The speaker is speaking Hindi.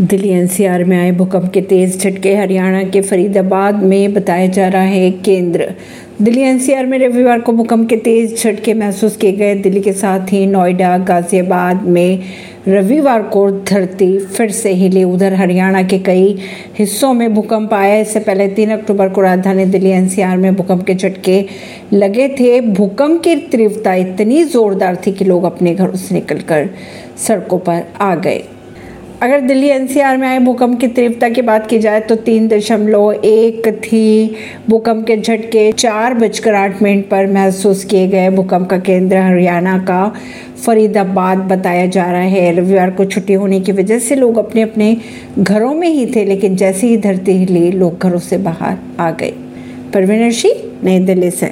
दिल्ली एनसीआर में आए भूकंप के तेज झटके, हरियाणा के फरीदाबाद में बताया जा रहा है केंद्र। दिल्ली एनसीआर में रविवार को भूकंप के तेज झटके महसूस किए गए। दिल्ली के साथ ही नोएडा, गाजियाबाद में रविवार को धरती फिर से हिली। उधर हरियाणा के कई हिस्सों में भूकंप आया। इससे पहले तीन अक्टूबर को राजधानी दिल्ली एनसीआर में भूकंप के झटके लगे थे। भूकंप की तीव्रता इतनी जोरदार थी कि लोग अपने घरों से निकलकर सड़कों पर आ गए। अगर दिल्ली एनसीआर में आए, भूकंप की तीव्रता की बात की जाए तो तीन दशमलव एक थी भूकंप के झटके। चार बजकर आठ मिनट पर महसूस किए गए भूकंप का केंद्र हरियाणा का फरीदाबाद बताया जा रहा है। रविवार को छुट्टी होने की वजह से लोग अपने अपने घरों में ही थे, लेकिन जैसे ही धरती हिली, लोग घरों से बाहर आ गए। परवीन सिंह नई दिल्ली से।